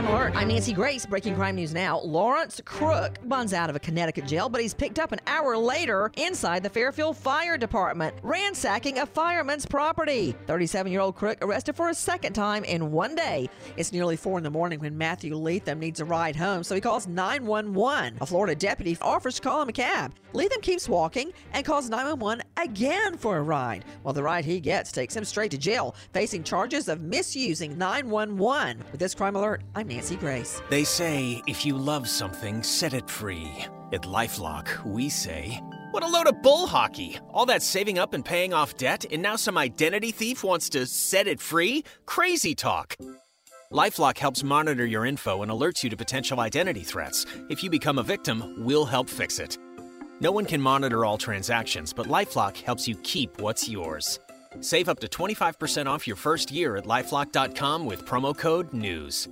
Crime Alert. I'm Nancy Grace. Breaking crime news now. Lawrence Crook buns out of a Connecticut jail, but he's picked up an hour later inside the Fairfield Fire Department, ransacking a fireman's property. 37 year old Crook arrested for a second time in one day. It's nearly 4 in the morning when Matthew Leatham needs a ride home, so he calls 911. A Florida deputy offers to call him a cab. Leatham keeps walking and calls 911 again for a ride. Well, the ride he gets takes him straight to jail, facing charges of misusing 911. With this crime alert, I'm Nancy Grace. They say if you love something, set it free. At Lifelock, we say, what a load of bull hockey! All that saving up and paying off debt, and now some identity thief wants to set it free? Crazy talk! Lifelock helps monitor your info and alerts you to potential identity threats. If you become a victim, we'll help fix it. No one can monitor all transactions, but Lifelock helps you keep what's yours. Save up to 25% off your first year at lifelock.com with promo code NEWS.